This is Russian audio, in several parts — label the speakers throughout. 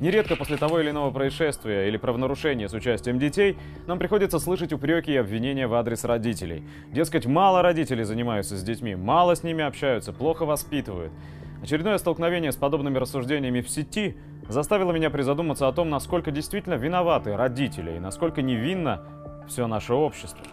Speaker 1: Нередко после того или иного происшествия или правонарушения с участием детей нам приходится слышать упреки и обвинения в адрес родителей. Дескать, мало родителей занимаются с детьми, мало с ними общаются, плохо воспитывают. Очередное столкновение с подобными рассуждениями в сети заставило меня призадуматься о том, насколько действительно виноваты родители и насколько невинно все наше общество.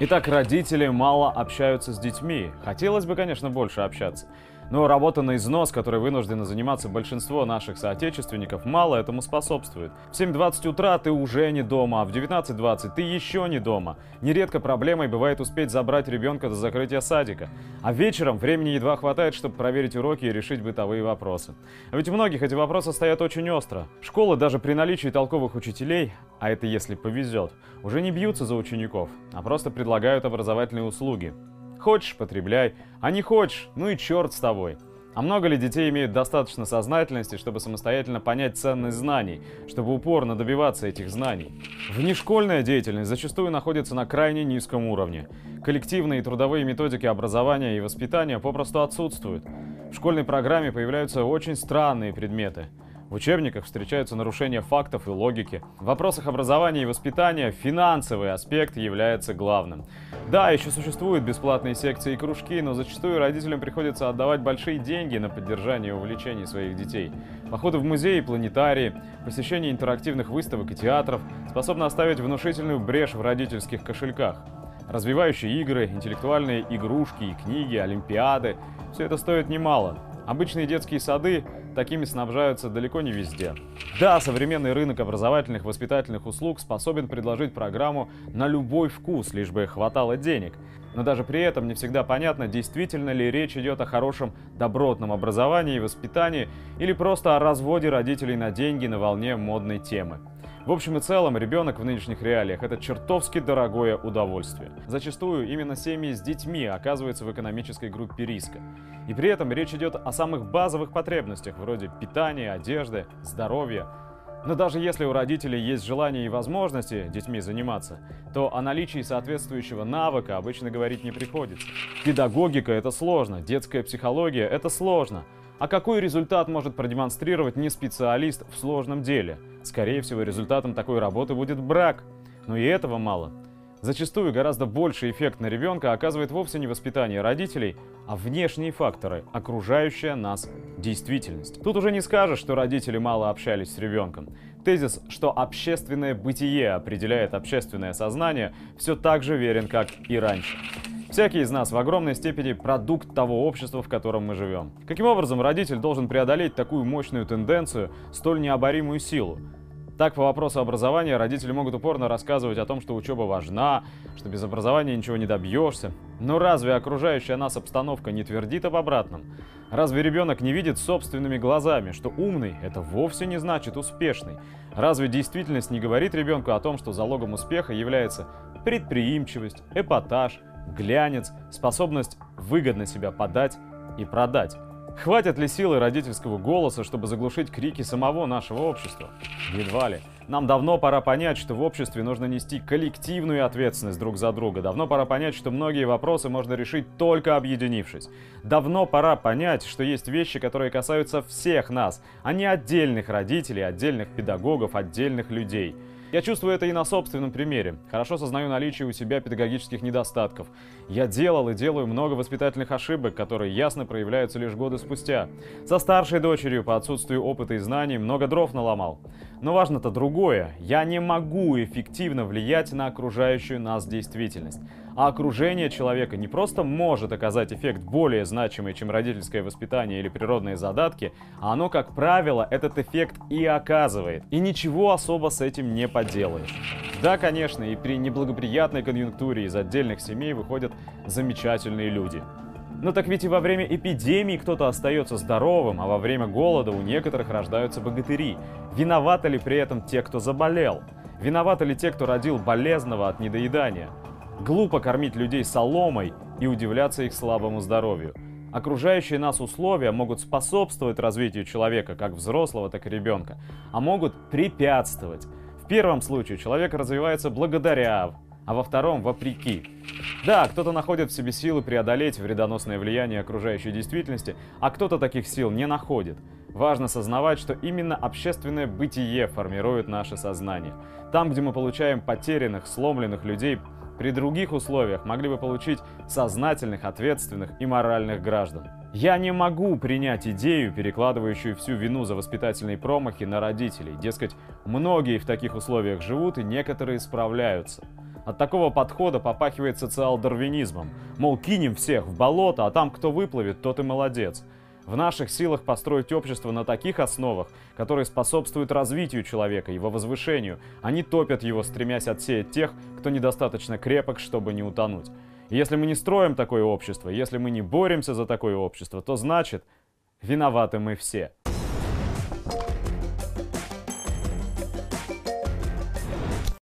Speaker 1: Итак, родители мало общаются с детьми. Хотелось бы, конечно, больше общаться. Но работа на износ, которой вынуждены заниматься большинство наших соотечественников, мало этому способствует. В 7.20 утра ты уже не дома, а в 19.20 ты еще не дома. Нередко проблемой бывает успеть забрать ребенка до закрытия садика. А вечером времени едва хватает, чтобы проверить уроки и решить бытовые вопросы. А ведь у многих эти вопросы стоят очень остро. Школы даже при наличии толковых учителей, а это если повезет, уже не бьются за учеников, а просто предлагают образовательные услуги. Хочешь – потребляй, а не хочешь – ну и черт с тобой. А много ли детей имеют достаточно сознательности, чтобы самостоятельно понять ценность знаний, чтобы упорно добиваться этих знаний? Внешкольная деятельность зачастую находится на крайне низком уровне. Коллективные и трудовые методики образования и воспитания попросту отсутствуют. В школьной программе появляются очень странные предметы – в учебниках встречаются нарушения фактов и логики. В вопросах образования и воспитания финансовый аспект является главным. Да, еще существуют бесплатные секции и кружки, но зачастую родителям приходится отдавать большие деньги на поддержание увлечений своих детей. Походы в музеи и планетарии, посещение интерактивных выставок и театров способны оставить внушительную брешь в родительских кошельках. Развивающие игры, интеллектуальные игрушки и книги, олимпиады – все это стоит немало. Обычные детские сады такими снабжаются далеко не везде. Да, современный рынок образовательных воспитательных услуг способен предложить программу на любой вкус, лишь бы хватало денег. Но даже при этом не всегда понятно, действительно ли речь идет о хорошем добротном образовании и воспитании или просто о разводе родителей на деньги на волне модной темы. В общем и целом, ребенок в нынешних реалиях – это чертовски дорогое удовольствие. Зачастую именно семьи с детьми оказываются в экономической группе риска. И при этом речь идет о самых базовых потребностях, вроде питания, одежды, здоровья. Но даже если у родителей есть желание и возможности детьми заниматься, то о наличии соответствующего навыка обычно говорить не приходится. Педагогика – это сложно, детская психология – это сложно – а какой результат может продемонстрировать не специалист в сложном деле? Скорее всего, результатом такой работы будет брак. Но и этого мало. Зачастую гораздо больше эффект на ребенка оказывает вовсе не воспитание родителей, а внешние факторы, окружающая нас действительность. Тут уже не скажешь, что родители мало общались с ребенком. Тезис, что общественное бытие определяет общественное сознание, все так же верен, как и раньше. Всякий из нас в огромной степени продукт того общества, в котором мы живем. Каким образом родитель должен преодолеть такую мощную тенденцию, столь необоримую силу? Так, по вопросу образования родители могут упорно рассказывать о том, что учеба важна, что без образования ничего не добьешься. Но разве окружающая нас обстановка не твердит об обратном? Разве ребенок не видит собственными глазами, что умный – это вовсе не значит успешный? Разве действительность не говорит ребенку о том, что залогом успеха является предприимчивость, эпатаж – глянец, способность выгодно себя подать и продать. Хватит ли силы родительского голоса, чтобы заглушить крики самого нашего общества? Едва ли. Нам давно пора понять, что в обществе нужно нести коллективную ответственность друг за друга. Давно пора понять, что многие вопросы можно решить только объединившись. Давно пора понять, что есть вещи, которые касаются всех нас, а не отдельных родителей, отдельных педагогов, отдельных людей. Я чувствую это и на собственном примере. Хорошо сознаю наличие у себя педагогических недостатков. Я делал и делаю много воспитательных ошибок, которые ясно проявляются лишь годы спустя. Со старшей дочерью по отсутствию опыта и знаний много дров наломал. Но важно-то другое. Я не могу эффективно влиять на окружающую нас действительность. А окружение человека не просто может оказать эффект более значимый, чем родительское воспитание или природные задатки, а оно, как правило, этот эффект и оказывает. И ничего особо с этим не поделаешь. Да, конечно, и при неблагоприятной конъюнктуре из отдельных семей выходят замечательные люди. Но так ведь и во время эпидемии кто-то остается здоровым, а во время голода у некоторых рождаются богатыри. Виноваты ли при этом те, кто заболел? Виноваты ли те, кто родил болезного от недоедания? Глупо кормить людей соломой и удивляться их слабому здоровью. Окружающие нас условия могут способствовать развитию человека, как взрослого, так и ребенка, а могут препятствовать. В первом случае человек развивается благодаря, а во втором вопреки. Да, кто-то находит в себе силы преодолеть вредоносное влияние окружающей действительности, а кто-то таких сил не находит. Важно сознавать, что именно общественное бытие формирует наше сознание. Там, где мы получаем потерянных, сломленных людей, при других условиях могли бы получить сознательных, ответственных и моральных граждан. Я не могу принять идею, перекладывающую всю вину за воспитательные промахи на родителей. Дескать, многие в таких условиях живут и некоторые справляются. От такого подхода попахивает социал-дарвинизмом. Мол, кинем всех в болото, а там кто выплывет, тот и молодец. В наших силах построить общество на таких основах, которые способствуют развитию человека, его возвышению. Они топят его, стремясь отсеять тех, кто недостаточно крепок, чтобы не утонуть. И если мы не строим такое общество, если мы не боремся за такое общество, то значит, виноваты мы все.